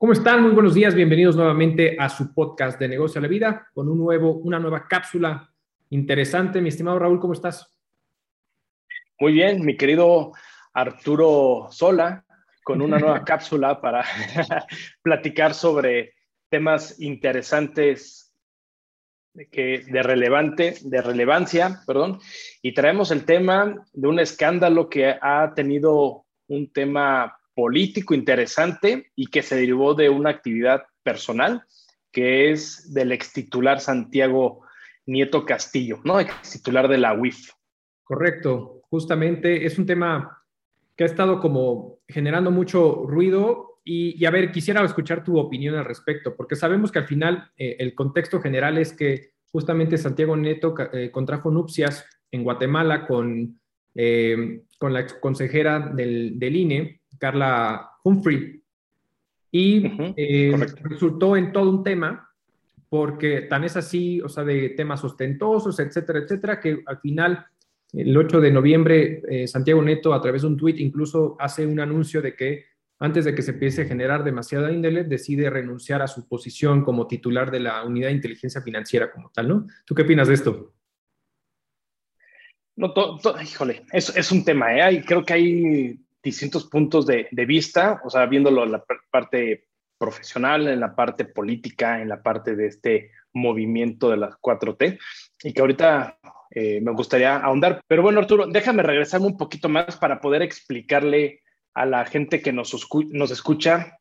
¿Cómo están? Muy buenos días, bienvenidos nuevamente a su podcast de Negocio a la Vida con un nuevo, una nueva cápsula interesante. Mi estimado Raúl, ¿cómo estás? Muy bien, mi querido Arturo Sola, con una nueva cápsula para platicar sobre temas interesantes que, de relevante, de relevancia, perdón, y traemos el tema de un escándalo que ha tenido un tema político interesante y que se derivó de una actividad personal, que es del ex titular Santiago Nieto Castillo, ¿no? Ex titular de la UIF. Correcto, justamente es un tema que ha estado como generando mucho ruido y, a ver, quisiera escuchar tu opinión al respecto, porque sabemos que al final eh, el contexto general es que justamente Santiago Nieto eh, contrajo nupcias en Guatemala con, eh, con la ex consejera del, del INE, Carla Humphrey. Y eh, resultó en todo un tema, porque tan es así, o sea, de temas ostentosos, etcétera, etcétera, que al final, el 8 de noviembre, eh, Santiago Neto, a través de un tuit, incluso hace un anuncio de que antes de que se empiece a generar demasiada índole, decide renunciar a su posición como titular de la unidad de inteligencia financiera como tal, ¿no? ¿Tú qué opinas de esto? No, híjole, es, es un tema, ¿eh? creo que hay distintos puntos de, vista, o sea, viéndolo en la parte profesional, en la parte política, en la parte de este movimiento de las 4T, y que ahorita eh, me gustaría ahondar. Pero bueno, Arturo, déjame regresarme un poquito más para poder explicarle a la gente que nos, nos escucha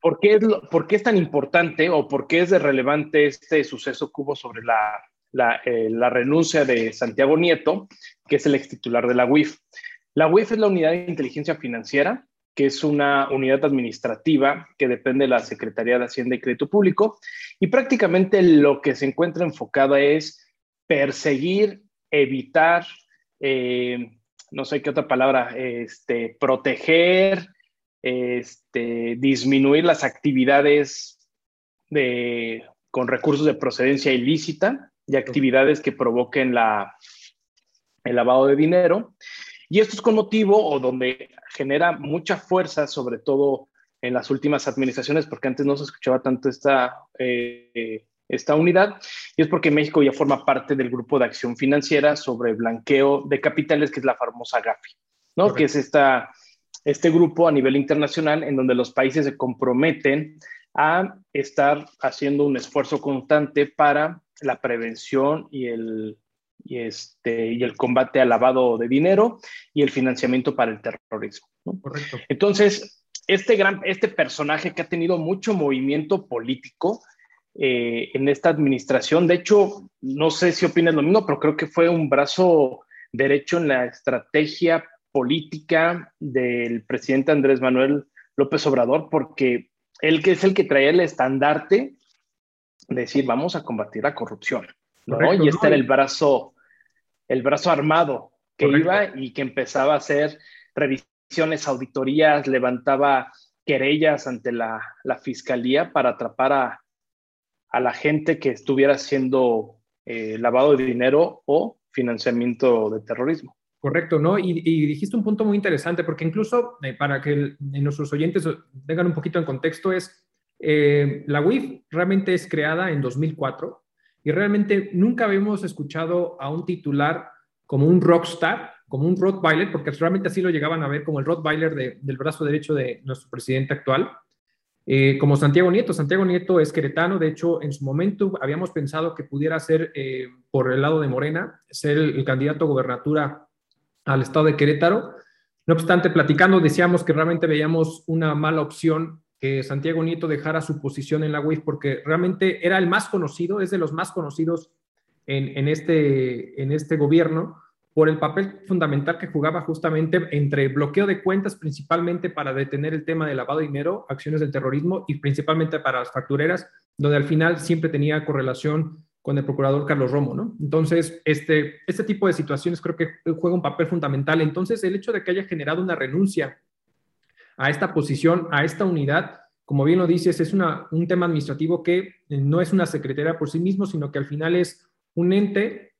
¿por qué, es por qué es tan importante o por qué es de relevante este suceso que hubo sobre la, la, eh, la renuncia de Santiago Nieto, que es el ex titular de la UIF. La UIF es la unidad de inteligencia financiera, que es una unidad administrativa que depende de la Secretaría de Hacienda y Crédito Público, y prácticamente lo que se encuentra enfocada es perseguir, evitar, eh, no sé qué otra palabra, este, proteger, este, disminuir las actividades de, con recursos de procedencia ilícita y actividades que provoquen el lavado de dinero. Y esto es con motivo o donde genera mucha fuerza, sobre todo en las últimas administraciones, porque antes no se escuchaba tanto esta, eh, esta unidad, y es porque México ya forma parte del grupo de acción financiera sobre blanqueo de capitales, que es la famosa GAFI, ¿no? Que es esta, este grupo a nivel internacional en donde los países se comprometen a estar haciendo un esfuerzo constante para la prevención y el y, este, y el combate al lavado de dinero y el financiamiento para el terrorismo. Correcto. Entonces, este, gran, este personaje que ha tenido mucho movimiento político eh, en esta administración, de hecho, no sé si opinas lo mismo, pero creo que fue un brazo derecho en la estrategia política del presidente Andrés Manuel López Obrador, porque él que es el que traía el estandarte de decir, vamos a combatir la corrupción. Y este era el brazo, el brazo armado que iba y que empezaba a hacer revisiones, auditorías, levantaba querellas ante la, fiscalía para atrapar a, la gente que estuviera haciendo eh, lavado de dinero o financiamiento de terrorismo. Correcto, ¿no? Y, dijiste un punto muy interesante, porque incluso eh, para que nuestros oyentes tengan un poquito en contexto, es eh, la UIF realmente es creada en 2004 y realmente nunca habíamos escuchado a un titular como un rockstar, como un Rottweiler, porque realmente así lo llegaban a ver como el Rottweiler del brazo derecho de nuestro presidente actual, eh, como Santiago Nieto. Santiago Nieto es queretano, de hecho, en su momento habíamos pensado que pudiera ser eh, por el lado de Morena, ser el, candidato a gobernatura al estado de Querétaro. No obstante, platicando, decíamos que realmente veíamos una mala opción que Santiago Nieto dejara su posición en la UIF porque realmente era el más conocido, es de los más conocidos en, este, en este gobierno por el papel fundamental que jugaba justamente entre bloqueo de cuentas, principalmente para detener el tema de lavado de dinero, acciones del terrorismo y principalmente para las factureras, donde al final siempre tenía correlación con el procurador Carlos Romo, ¿no? Entonces, este, este tipo de situaciones creo que juega un papel fundamental. Entonces, el hecho de que haya generado una renuncia a esta posición, a esta unidad. Como bien lo dices, es un tema administrativo que eh, no es una secretaría por sí mismo, sino que al final es un ente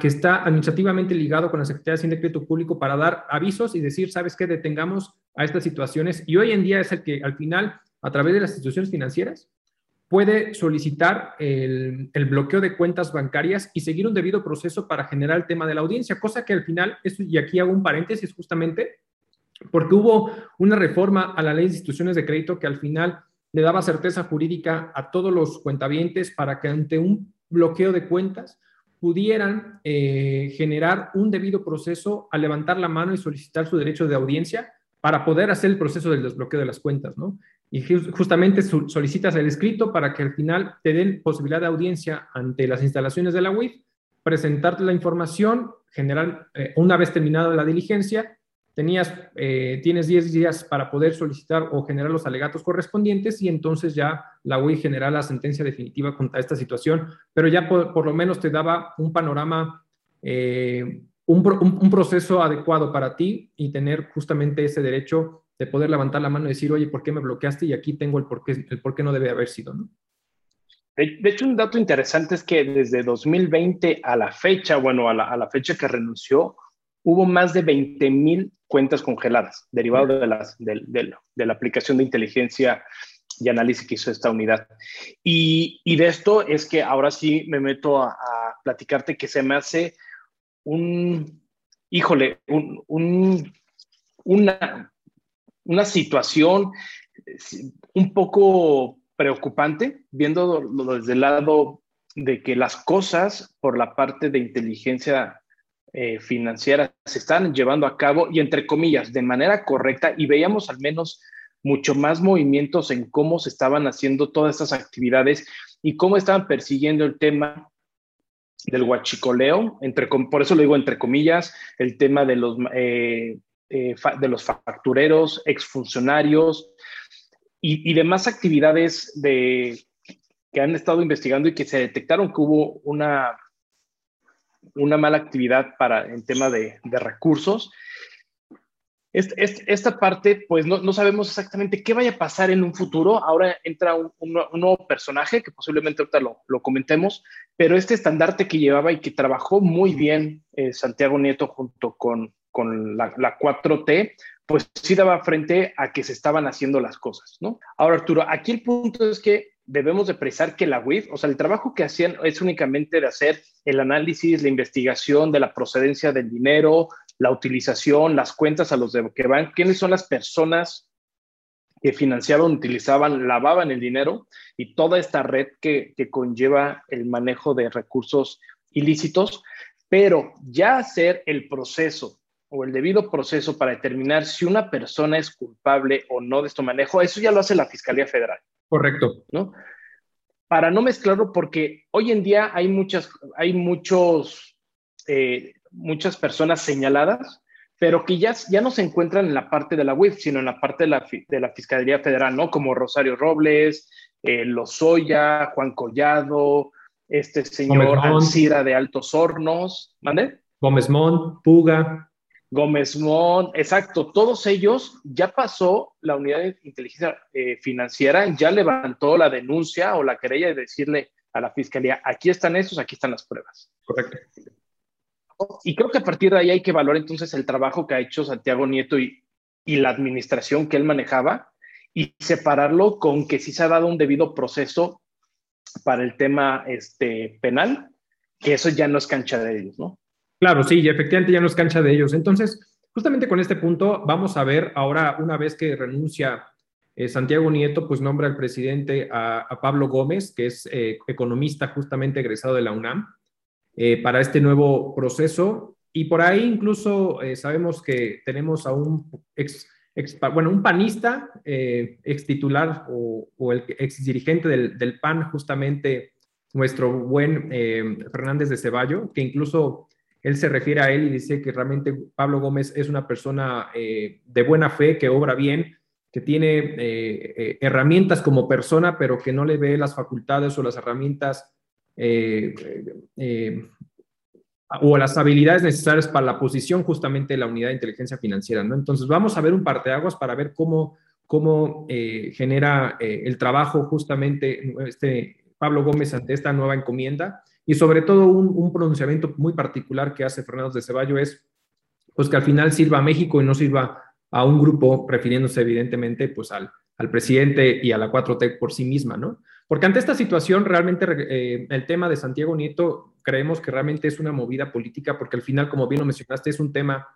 que está administrativamente ligado con la Secretaría de Hacienda y Crédito Público para dar avisos y decir, ¿sabes qué? Detengamos a estas situaciones y hoy en día es el que al final, a través de las instituciones financieras, puede solicitar el, bloqueo de cuentas bancarias y seguir un debido proceso para generar el tema de la audiencia, cosa que al final, y aquí hago un paréntesis justamente, porque hubo una reforma a la ley de instituciones de crédito que al final le daba certeza jurídica a todos los cuentavientes para que ante un bloqueo de cuentas pudieran eh, generar un debido proceso a levantar la mano y solicitar su derecho de audiencia para poder hacer el proceso del desbloqueo de las cuentas, ¿no? y justamente solicitas el escrito para que al final te den posibilidad de audiencia ante las instalaciones de la UIF, presentarte la información, general, eh, una vez terminada la diligencia, tenías, eh, tienes 10 días para poder solicitar o generar los alegatos correspondientes y entonces ya la UIF genera la sentencia definitiva contra esta situación, pero ya por, lo menos te daba un panorama, eh, un, un proceso adecuado para ti y tener justamente ese derecho de poder levantar la mano y decir, oye, ¿por qué me bloqueaste? Y aquí tengo el por qué, el por qué no debe haber sido, ¿no? De, hecho, un dato interesante es que desde 2020 a la fecha, bueno, a la, a la fecha que renunció, hubo más de 20 mil cuentas congeladas, derivado de, las, de, de, la aplicación de inteligencia y análisis que hizo esta unidad. Y, y de esto es que ahora sí me meto a, a platicarte que se me hace un, híjole, un, un, una, una situación un poco preocupante, viendo desde el lado de que las cosas por la parte de inteligencia eh, financiera se están llevando a cabo y entre comillas, de manera correcta y veíamos al menos mucho más movimientos en cómo se estaban haciendo todas estas actividades y cómo estaban persiguiendo el tema del huachicoleo, entre, por eso lo digo entre comillas, el tema de los eh, eh, de los factureros, exfuncionarios y, y demás actividades de, que han estado investigando y que se detectaron que hubo una, una mala actividad para en tema de, de recursos. esta parte, pues no, no, sabemos exactamente qué vaya a pasar en un futuro. Ahora entra un, un, nuevo personaje que posiblemente ahorita lo, lo, comentemos, pero este estandarte que llevaba y que trabajó muy bien eh, Santiago Nieto junto con, con la, 4T, pues sí daba frente a que se estaban haciendo las cosas, ¿no? Ahora, Arturo, aquí el punto es que debemos de precisar que la WIF, o sea, el trabajo que hacían es únicamente de hacer el análisis, la investigación de la procedencia del dinero, la utilización, las cuentas a los que van, quiénes son las personas que financiaban, utilizaban, lavaban el dinero y toda esta red que, que conlleva el manejo de recursos ilícitos, pero ya hacer el proceso o el debido proceso para determinar si una persona es culpable o no de este manejo, eso ya lo hace la Fiscalía Federal. Correcto. ¿No? Para no mezclarlo, porque hoy en día hay muchas, hay muchos, eh, muchas personas señaladas, pero que ya, ya no se encuentran en la parte de la UIF, sino en la parte de la, de la Fiscalía Federal, ¿no? Como Rosario Robles, eh, Lozoya, Juan Collado, este señor Alcira de Altos Hornos, ¿mande? Gómez Mont, Puga. Gómez Mon, exacto, todos ellos ya pasó la unidad de inteligencia eh, financiera, ya levantó la denuncia o la querella de decirle a la fiscalía, aquí están estos, aquí están las pruebas. Correcto. Y creo que a partir de ahí hay que valorar entonces el trabajo que ha hecho Santiago Nieto y, y la administración que él manejaba y separarlo con que sí se ha dado un debido proceso para el tema este, penal, que eso ya no es cancha de ellos, ¿no? Claro, sí, efectivamente ya no es cancha de ellos. Entonces, justamente con este punto, vamos a ver ahora, una vez que renuncia eh, Santiago Nieto, pues nombra al presidente a, Pablo Gómez, que es eh, economista justamente egresado de la UNAM, eh, para este nuevo proceso. Y por ahí incluso sabemos que tenemos a un ex, bueno, un panista, ex titular o, el ex dirigente del, del PAN, justamente nuestro buen Fernández de Ceballo, que incluso él se refiere a él y dice que realmente Pablo Gómez es una persona eh, de buena fe, que obra bien, que tiene eh, eh, herramientas como persona, pero que no le ve las facultades o las herramientas o las habilidades necesarias para la posición justamente de la unidad de inteligencia financiera. ¿no? Entonces vamos a ver un parteaguas para ver cómo, cómo genera el trabajo justamente este Pablo Gómez ante esta nueva encomienda y sobre todo un, pronunciamiento muy particular que hace Fernando de Ceballo es pues que al final sirva a México y no sirva a un grupo, refiriéndose evidentemente pues al, al presidente y a la 4T por sí misma, ¿no? Porque ante esta situación, realmente eh, el tema de Santiago Nieto creemos que realmente es una movida política, porque al final, como bien lo mencionaste, es un tema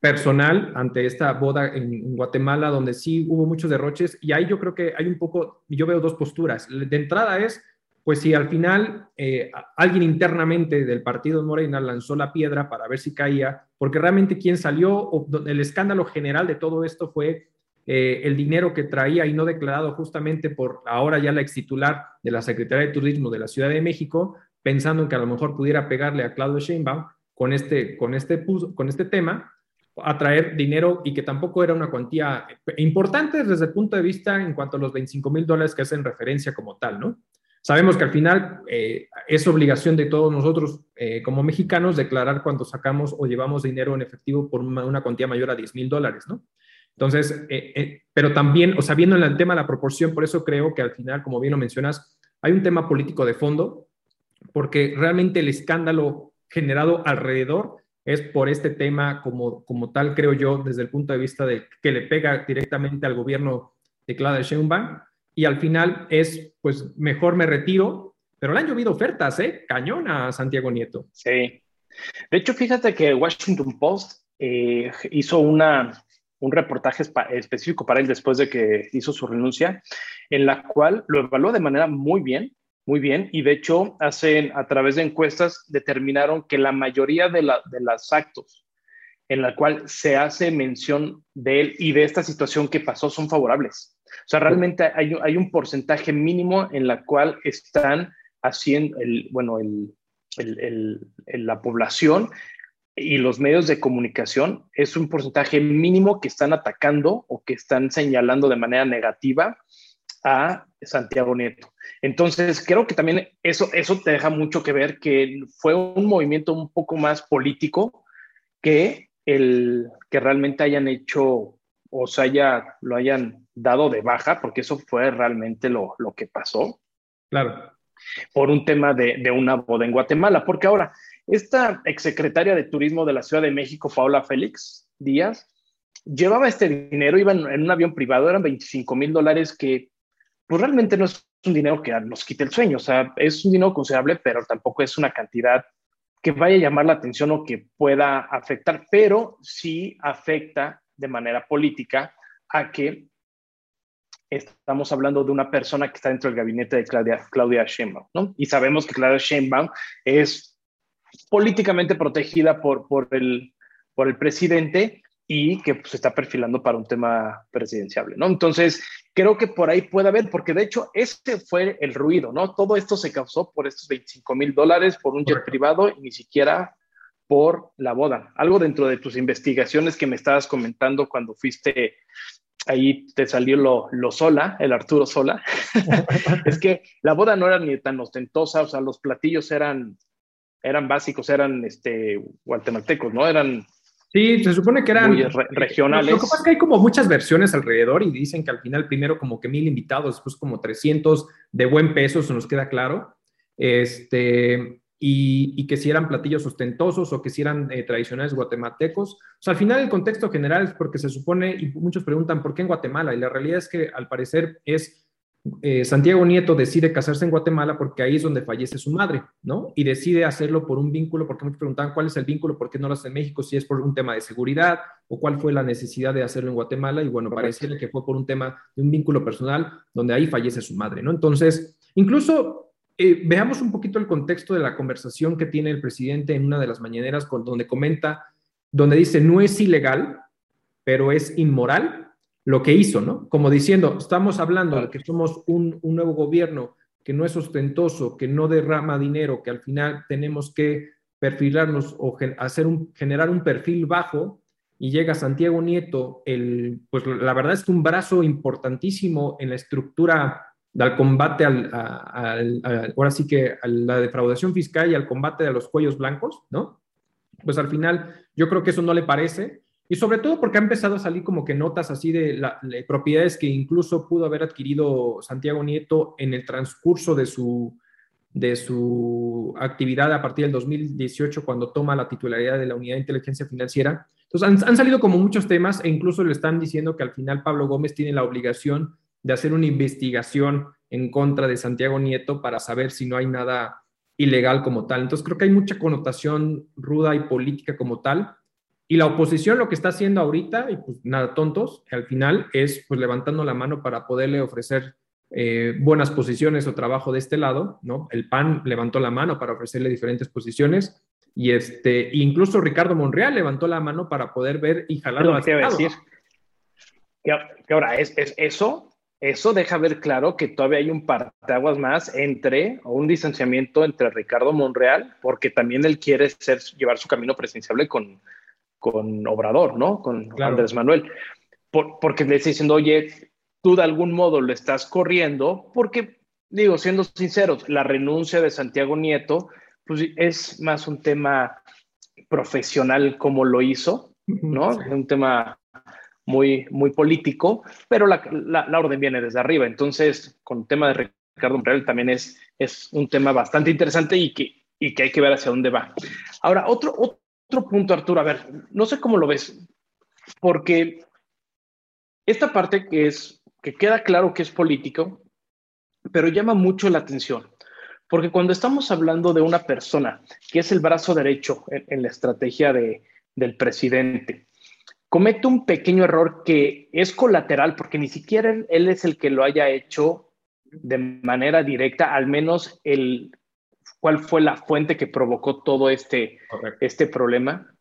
personal ante esta boda en, Guatemala, donde sí hubo muchos derroches, y ahí yo creo que hay un poco, yo veo dos posturas. De entrada es, pues si al final eh, alguien internamente del partido Morena lanzó la piedra para ver si caía, porque realmente quien salió, el escándalo general de todo esto fue eh, el dinero que traía y no declarado justamente por ahora ya la ex titular de la Secretaría de Turismo de la Ciudad de México, pensando en que a lo mejor pudiera pegarle a Claudio Sheinbaum con este, con este, con este tema, atraer dinero y que tampoco era una cuantía importante desde el punto de vista en cuanto a los 25 mil dólares que hacen referencia como tal, ¿no? Sabemos que al final eh, es obligación de todos nosotros eh, como mexicanos declarar cuando sacamos o llevamos dinero en efectivo por una, cuantía mayor a 10 mil dólares, ¿no? Entonces, eh, pero también, o sea, viendo en el tema la proporción, por eso creo que al final, como bien lo mencionas, hay un tema político de fondo, porque realmente el escándalo generado alrededor es por este tema como, como tal, creo yo, desde el punto de vista de que le pega directamente al gobierno de Claudia Sheinbaum y al final es, pues, mejor me retiro, pero le han llovido ofertas, ¿eh? Cañón a Santiago Nieto. Sí. De hecho, fíjate que Washington Post eh, hizo una, un reportaje específico para él después de que hizo su renuncia, en la cual lo evaluó de manera muy bien muy bien, y de hecho, hacen, a través de encuestas determinaron que la mayoría de, la, de los actos en la cual se hace mención de él y de esta situación que pasó son favorables. O sea, realmente hay, hay un porcentaje mínimo en la cual están haciendo, el, bueno, el, la población y los medios de comunicación es un porcentaje mínimo que están atacando o que están señalando de manera negativa a Santiago Nieto. Entonces, creo que también eso, eso te deja mucho que ver que fue un movimiento un poco más político que el que realmente hayan hecho o se haya, lo hayan dado de baja, porque eso fue realmente lo, lo que pasó. Claro. Por un tema de, de, una boda en Guatemala. Porque ahora, esta exsecretaria de Turismo de la Ciudad de México, Paula Félix Díaz, llevaba este dinero, iba en, en un avión privado, eran 25 mil dólares que pues realmente no es un dinero que nos quite el sueño, o sea, es un dinero considerable, pero tampoco es una cantidad que vaya a llamar la atención o que pueda afectar, pero sí afecta de manera política a que estamos hablando de una persona que está dentro del gabinete de Claudia, Claudia Sheinbaum, ¿no? Y sabemos que Claudia Sheinbaum es políticamente protegida por, por, el, por el presidente y que pues, se está perfilando para un tema presidenciable, ¿no? Entonces, creo que por ahí puede haber, porque de hecho ese fue el ruido, ¿no? Todo esto se causó por estos 25 mil dólares, por un jet privado y ni siquiera por la boda. Algo dentro de tus investigaciones que me estabas comentando cuando fuiste ahí te salió lo, lo, sola, el Arturo sola, es que la boda no era ni tan ostentosa, o sea, los platillos eran, eran básicos, eran este, guatemaltecos, ¿no? Eran Sí, se supone que eran regionales. Lo que pasa es que hay como muchas versiones alrededor y dicen que al final primero como que mil invitados, después como 300 de buen peso, eso nos queda claro. Este, y, y que si eran platillos ostentosos o que si eran eh, tradicionales guatemaltecos. O sea, al final el contexto general es porque se supone, y muchos preguntan por qué en Guatemala, y la realidad es que al parecer es eh, Santiago Nieto decide casarse en Guatemala porque ahí es donde fallece su madre, ¿no? Y decide hacerlo por un vínculo, porque muchos preguntan cuál es el vínculo, por qué no lo hace en México, si es por un tema de seguridad o cuál fue la necesidad de hacerlo en Guatemala. Y bueno, pareciera que fue por un tema de un vínculo personal donde ahí fallece su madre, ¿no? Entonces, incluso eh, veamos un poquito el contexto de la conversación que tiene el presidente en una de las mañaneras, donde comenta, donde dice, no es ilegal, pero es inmoral lo que hizo, ¿no? Como diciendo, estamos hablando de que somos un, nuevo gobierno que no es ostentoso, que no derrama dinero, que al final tenemos que perfilarnos o hacer un, generar un perfil bajo y llega Santiago Nieto, el, pues la verdad es que un brazo importantísimo en la estructura del combate al, ahora sí que a la defraudación fiscal y al combate de los cuellos blancos, ¿no? Pues al final yo creo que eso no le parece y sobre todo porque ha empezado a salir como que notas así de, propiedades que incluso pudo haber adquirido Santiago Nieto en el transcurso de su, de su actividad a partir del 2018 cuando toma la titularidad de la Unidad de Inteligencia Financiera. Entonces han, salido como muchos temas e incluso le están diciendo que al final Pablo Gómez tiene la obligación de hacer una investigación en contra de Santiago Nieto para saber si no hay nada ilegal como tal. Entonces creo que hay mucha connotación ruda y política como tal. Y la oposición lo que está haciendo ahorita, y pues nada, tontos, al final es pues levantando la mano para poderle ofrecer eh, buenas posiciones o trabajo de este lado, ¿no? El PAN levantó la mano para ofrecerle diferentes posiciones y este, incluso Ricardo Monreal levantó la mano para poder ver y hacia decir. Que, ahora, es, eso, eso deja ver claro que todavía hay un parteaguas más entre, o un distanciamiento entre Ricardo Monreal, porque también él quiere ser, llevar su camino presidenciable con, con Obrador, ¿no? Con Andrés Manuel. porque le está diciendo, oye, tú de algún modo lo estás corriendo, porque, digo, siendo sinceros, la renuncia de Santiago Nieto, pues es más un tema profesional como lo hizo, ¿no? Un tema muy, muy político, pero la, la, orden viene desde arriba. Entonces, con el tema de Ricardo Monreal también es, es un tema bastante interesante y que, y que hay que ver hacia dónde va. Ahora, otro, otro punto, Arturo, a ver, no sé cómo lo ves, porque esta parte que es que queda claro que es político, pero llama mucho la atención, porque cuando estamos hablando de una persona que es el brazo derecho en, la estrategia de, del presidente, comete un pequeño error que es colateral, porque ni siquiera él, es el que lo haya hecho de manera directa, al menos el cuál fue la fuente que provocó todo este, este problema.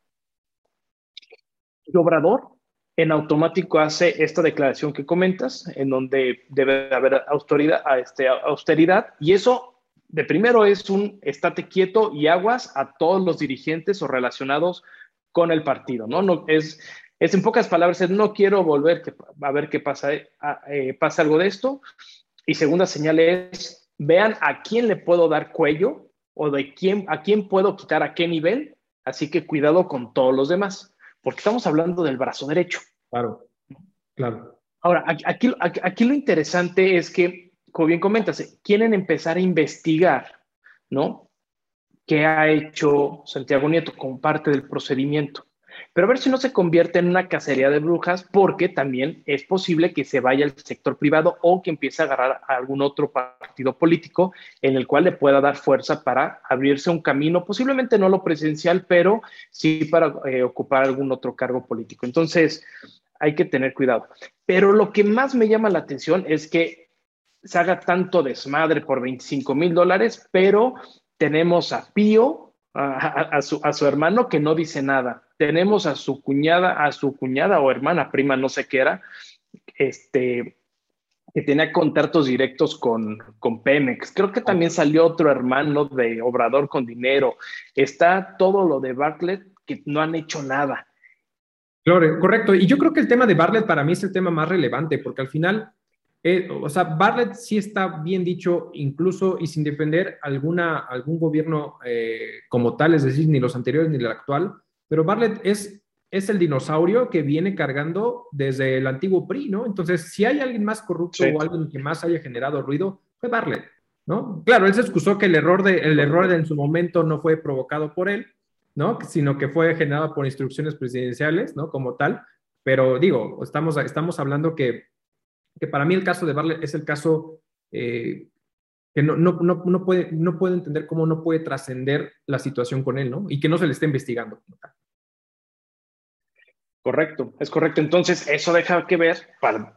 El Obrador en automático hace esta declaración que comentas, en donde debe haber autoridad, este, austeridad, y eso de primero es un estate quieto y aguas a todos los dirigentes o relacionados con el partido, ¿no? no es, es en pocas palabras, es no quiero volver a ver qué pasa, eh, pasa algo de esto. Y segunda señal es, vean a quién le puedo dar cuello o de quién, a quién puedo quitar a qué nivel, así que cuidado con todos los demás porque estamos hablando del brazo derecho. Claro, claro. Ahora, aquí, aquí, lo interesante es que, como bien comentas, quieren empezar a investigar, ¿no? ¿Qué ha hecho Santiago Nieto como parte del procedimiento? Pero a ver si no se convierte en una cacería de brujas, porque también es posible que se vaya al sector privado o que empiece a agarrar a algún otro partido político en el cual le pueda dar fuerza para abrirse un camino, posiblemente no lo presidencial, pero sí para eh, ocupar algún otro cargo político. Entonces, hay que tener cuidado. Pero lo que más me llama la atención es que se haga tanto desmadre por 25 mil dólares, pero tenemos a Pío, a, su, a, su, hermano que no dice nada. Tenemos a su cuñada, a su cuñada o hermana, prima, no sé qué era, este, que tenía contactos directos con, con Pemex. Creo que también salió otro hermano de Obrador con dinero. Está todo lo de Bartlett que no han hecho nada. Correcto. Y yo creo que el tema de Bartlett para mí es el tema más relevante, porque al final eh, o sea, Bartlett sí está bien dicho, incluso y sin defender alguna, algún gobierno eh, como tal, es decir, ni los anteriores ni el actual, pero Bartlett es, es el dinosaurio que viene cargando desde el antiguo PRI, ¿no? Entonces, si hay alguien más corrupto o alguien que más haya generado ruido, fue Bartlett, ¿no? Claro, él se excusó que el error, de, el error de en su momento no fue provocado por él, ¿no? Sino que fue generado por instrucciones presidenciales, ¿no? Como tal, pero digo, estamos, estamos hablando que que para mí el caso de Barlett es el caso eh, que no, no, no, no, puede, no puede entender cómo no puede trascender la situación con él, ¿no? Y que no se le esté investigando. Correcto, es correcto. Entonces, eso deja que ver,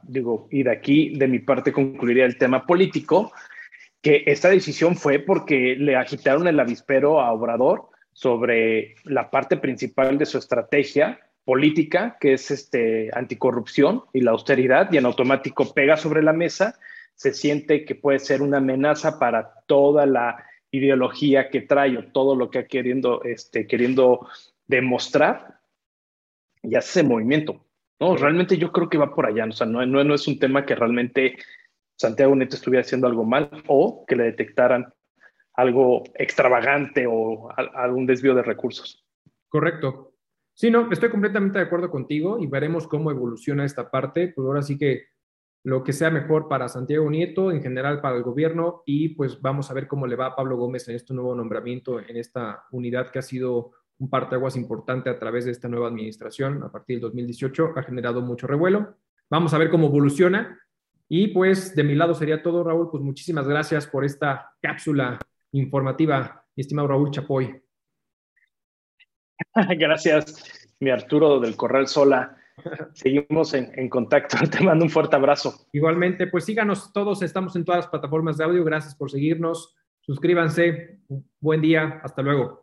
digo, y de aquí, de mi parte, concluiría el tema político, que esta decisión fue porque le agitaron el avispero a Obrador sobre la parte principal de su estrategia política, que es este, anticorrupción y la austeridad, y en automático pega sobre la mesa, se siente que puede ser una amenaza para toda la ideología que trae o todo lo que ha queriendo, este, queriendo demostrar, y hace ese movimiento. No, realmente yo creo que va por allá, o sea, no, no, no es un tema que realmente Santiago Neto estuviera haciendo algo mal o que le detectaran algo extravagante o algún desvío de recursos. Correcto. Sí, no, estoy completamente de acuerdo contigo y veremos cómo evoluciona esta parte. Pues ahora sí que lo que sea mejor para Santiago Nieto, en general para el gobierno, y pues vamos a ver cómo le va a Pablo Gómez en este nuevo nombramiento, en esta unidad que ha sido un parteaguas importante a través de esta nueva administración a partir del 2018, ha generado mucho revuelo. Vamos a ver cómo evoluciona. Y pues de mi lado sería todo, Raúl. Pues muchísimas gracias por esta cápsula informativa, estimado Raúl Chapoy. Gracias, mi Arturo del Corral Sola. Seguimos en, contacto. Te mando un fuerte abrazo. Igualmente, pues síganos todos. Estamos en todas las plataformas de audio. Gracias por seguirnos. Suscríbanse. Buen día. Hasta luego.